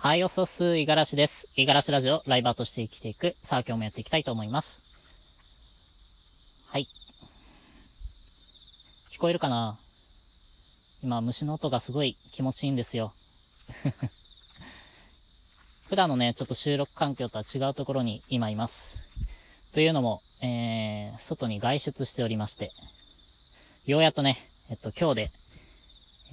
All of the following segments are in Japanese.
はい、おそす、いがらしです。いがらしラジオ、ライバーとして生きていく。さあ、今日もやっていきたいと思います。はい。聞こえるかな？今、虫の音がすごい気持ちいいんですよ。普段のね、ちょっと収録環境とは違うところに今います。というのも、えー、外に外出しておりまして、ようやっとね、えっと、今日で、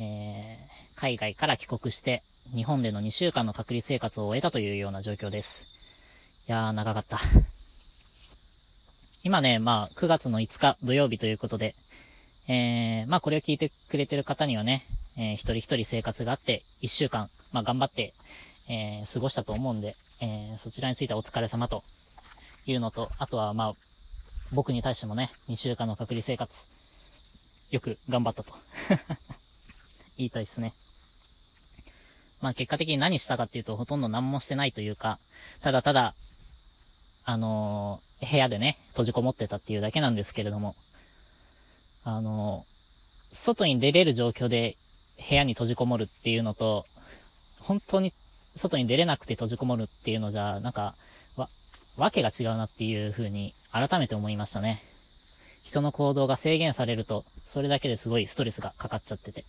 えー、海外から帰国して、日本での2週間の隔離生活を終えたというような状況です。いやー、長かった。今ね、まあ、9月の5日土曜日ということで、えー、まあ、これを聞いてくれてる方にはね、えー、一人一人生活があって、1週間、まあ、頑張って、えー、過ごしたと思うんで、えー、そちらについてはお疲れ様というのと、あとは、まあ、僕に対してもね、2週間の隔離生活、よく頑張ったと 言いたいですね。まあ結果的に何したかっていうと、ほとんど何もしてないというか、ただただ、あのー、部屋でね、閉じこもってたっていうだけなんですけれども、あのー、外に出れる状況で部屋に閉じこもるっていうのと、本当に外に出れなくて閉じこもるっていうのじゃ、なんか、わ、わけが違うなっていう風に改めて思いましたね。人の行動が制限されると、それだけですごいストレスがかかっちゃってて。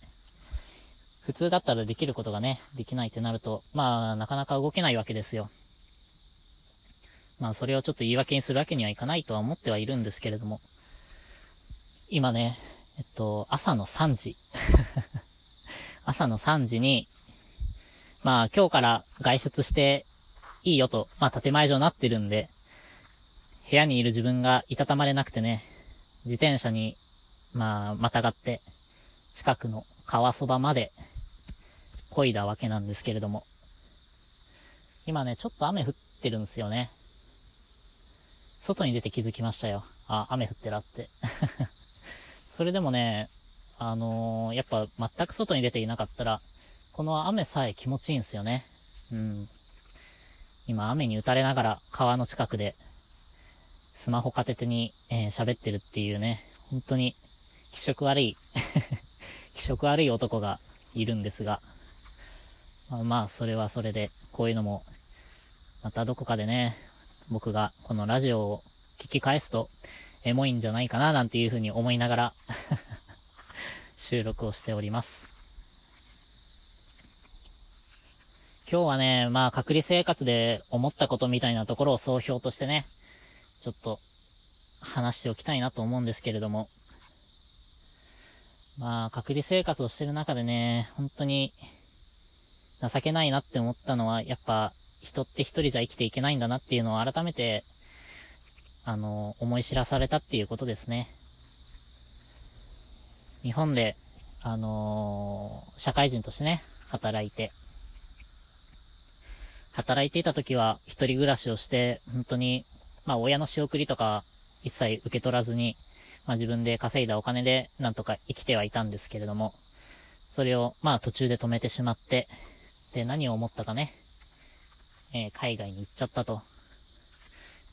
普通だったらできることがね、できないってなると、まあ、なかなか動けないわけですよ。まあ、それをちょっと言い訳にするわけにはいかないとは思ってはいるんですけれども、今ね、えっと、朝の3時。朝の3時に、まあ、今日から外出していいよと、まあ、建前上なってるんで、部屋にいる自分がいたたまれなくてね、自転車に、まあ、またがって、近くの川そばまで漕いだわけなんですけれども。今ね、ちょっと雨降ってるんですよね。外に出て気づきましたよ。あ、雨降ってらって。それでもね、あのー、やっぱ全く外に出ていなかったら、この雨さえ気持ちいいんですよね。うん。今雨に打たれながら川の近くで、スマホ片手に、えー、喋ってるっていうね、本当に気色悪い 気色悪い男がいるんですが、まあ、まあ、それはそれで、こういうのも、またどこかでね、僕がこのラジオを聞き返すと、エモいんじゃないかな、なんていうふうに思いながら 収録をしております。今日はね、まあ、隔離生活で思ったことみたいなところを総評としてね、ちょっと、話しておきたいなと思うんですけれども、まあ、隔離生活をしてる中でね、本当に、情けないなって思ったのは、やっぱ、人って一人じゃ生きていけないんだなっていうのを改めて、あの、思い知らされたっていうことですね。日本で、あのー、社会人としてね、働いて、働いていた時は一人暮らしをして、本当に、まあ親の仕送りとか一切受け取らずに、まあ自分で稼いだお金でなんとか生きてはいたんですけれども、それをまあ途中で止めてしまって、で、何を思ったかね、えー、海外に行っちゃったと。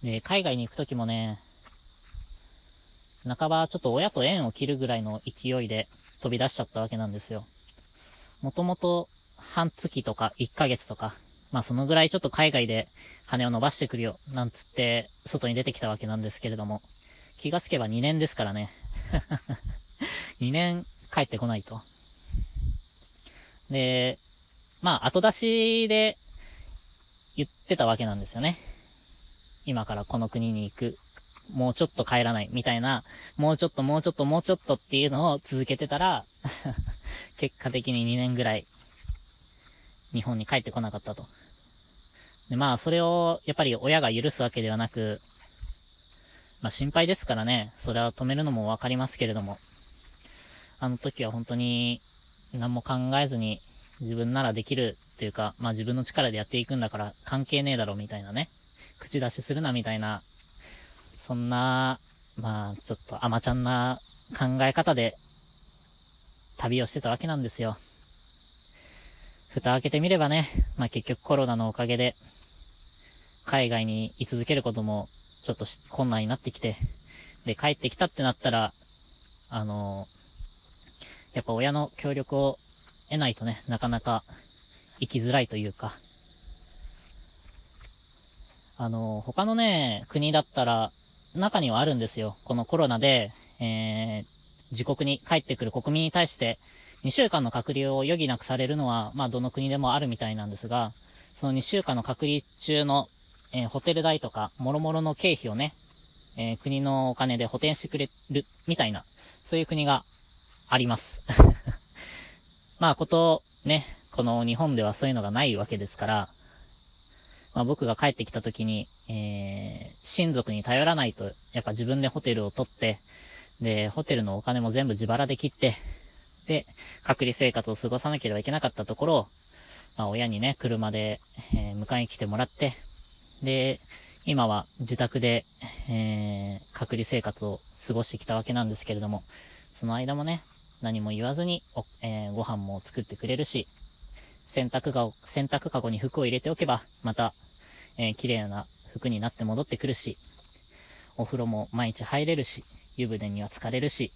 で、海外に行くときもね、半ばちょっと親と縁を切るぐらいの勢いで飛び出しちゃったわけなんですよ。もともと半月とか1ヶ月とか、まあそのぐらいちょっと海外で羽を伸ばしてくるよ、なんつって外に出てきたわけなんですけれども、気がつけば2年ですからね。2年帰ってこないと。で、まあ、後出しで言ってたわけなんですよね。今からこの国に行く。もうちょっと帰らない。みたいな、もうちょっともうちょっともうちょっとっていうのを続けてたら 結果的に2年ぐらい、日本に帰ってこなかったと。で、まあ、それを、やっぱり親が許すわけではなく、まあ心配ですからね、それは止めるのもわかりますけれども、あの時は本当に何も考えずに自分ならできるっていうか、まあ自分の力でやっていくんだから関係ねえだろみたいなね。口出しするなみたいな、そんな、まあちょっと甘ちゃんな考え方で旅をしてたわけなんですよ。蓋開けてみればね、まあ結局コロナのおかげで、海外に居続けることもちょっと困難になってきて、で、帰ってきたってなったら、あのやっぱ親の協力を得ないとね、なかなか生きづらいというか、あの、他のね、国だったら、中にはあるんですよ。このコロナで、えー、自国に帰ってくる国民に対して、2週間の隔離を余儀なくされるのは、まあ、どの国でもあるみたいなんですが、その2週間の隔離中の、えー、ホテル代とか、諸々の経費をね、えー、国のお金で補填してくれる、みたいな、そういう国があります。まあ、こと、ね、この日本ではそういうのがないわけですから、まあ僕が帰ってきた時に、えー、親族に頼らないと、やっぱ自分でホテルを取って、で、ホテルのお金も全部自腹で切って、で、隔離生活を過ごさなければいけなかったところを、まあ親にね、車で、えー、迎えに来てもらって、で、今は自宅で、えー、隔離生活を過ごしてきたわけなんですけれども、その間もね、何も言わずに、えー、ご飯も作ってくれるし、洗濯が、洗濯かごに服を入れておけば、また、えー、綺麗な服になって戻ってくるし、お風呂も毎日入れるし、湯船には浸かれるし、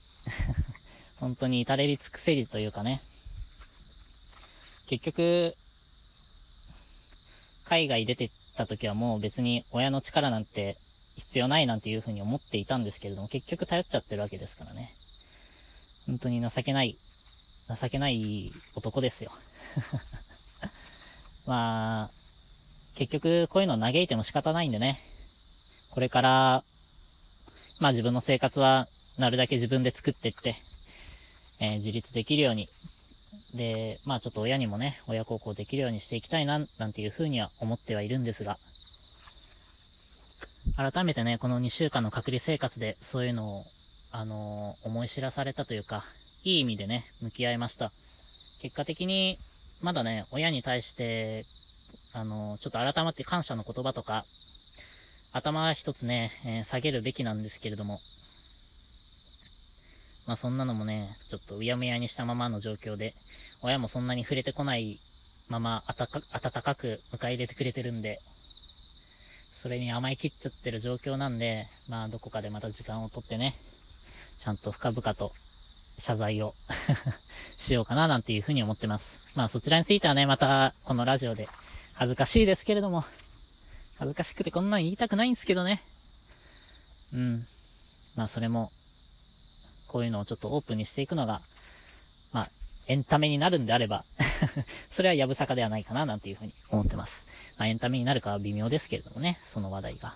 本当に至れり尽くせりというかね、結局、海外出てった時はもう別に親の力なんて必要ないなんていうふうに思っていたんですけれども、結局頼っちゃってるわけですからね。本当に情けない、情けない男ですよ。まあ、結局こういうの嘆いても仕方ないんでね。これから、まあ自分の生活はなるだけ自分で作ってって、えー、自立できるように。で、まあちょっと親にもね、親孝行できるようにしていきたいな、なんていうふうには思ってはいるんですが、改めてね、この2週間の隔離生活でそういうのを、あのー、思い知らされたというか、いい意味でね、向き合いました。結果的に、まだね、親に対して、あの、ちょっと改まって感謝の言葉とか、頭一つね、えー、下げるべきなんですけれども、まあそんなのもね、ちょっとうやむやにしたままの状況で、親もそんなに触れてこないまま、あたか、温かく迎え入れてくれてるんで、それに甘えきっちゃってる状況なんで、まあどこかでまた時間をとってね、ゃんと深々と謝罪を しようかななんていうふうに思ってます。まあそちらについてはね、またこのラジオで恥ずかしいですけれども、恥ずかしくてこんなん言いたくないんですけどね。うん。まあそれも、こういうのをちょっとオープンにしていくのが、まあ、エンタメになるんであれば それはやぶさかではないかななんていうふうに思ってます。まあエンタメになるかは微妙ですけれどもね、その話題が。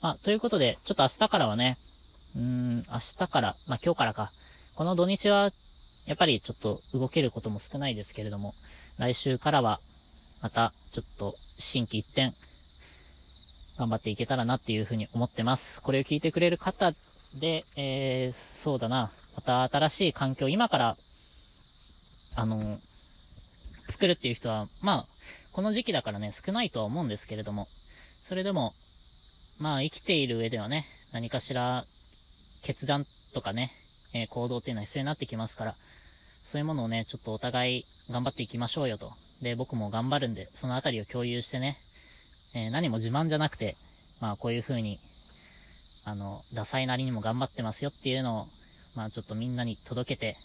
まあ、ということで、ちょっと明日からはね、うーん、明日から、まあ今日からか。この土日は、やっぱりちょっと動けることも少ないですけれども、来週からは、また、ちょっと、新規一転、頑張っていけたらなっていうふうに思ってます。これを聞いてくれる方で、えー、そうだな、また新しい環境、今から、あの、作るっていう人は、まあ、この時期だからね、少ないとは思うんですけれども、それでも、まあ、生きている上ではね、何かしら決断とかね、えー、行動っていうのは必要になってきますから、そういうものをね、ちょっとお互い頑張っていきましょうよと。で、僕も頑張るんで、そのあたりを共有してね、えー、何も自慢じゃなくて、まあこういう風に、あの、ダサいなりにも頑張ってますよっていうのを、まあちょっとみんなに届けて、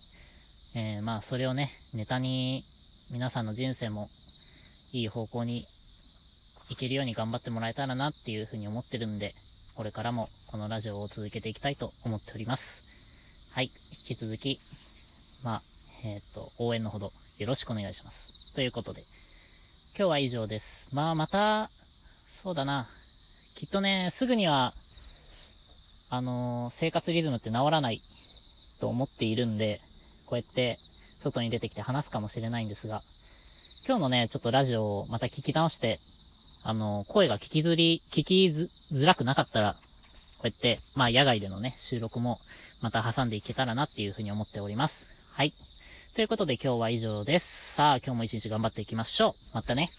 えー、まあそれをね、ネタに皆さんの人生もいい方向に行けるように頑張ってもらえたらなっていう風に思ってるんで、これからもこのラジオを続けていきたいと思っております。はい。引き続き、まあ、えっ、ー、と、応援のほどよろしくお願いします。ということで、今日は以上です。まあ、また、そうだな。きっとね、すぐには、あのー、生活リズムって治らないと思っているんで、こうやって外に出てきて話すかもしれないんですが、今日のね、ちょっとラジオをまた聞き直して、あの、声が聞きずり、聞きづらくなかったら、こうやって、まあ、野外でのね、収録も、また挟んでいけたらなっていうふうに思っております。はい。ということで今日は以上です。さあ、今日も一日頑張っていきましょう。またね。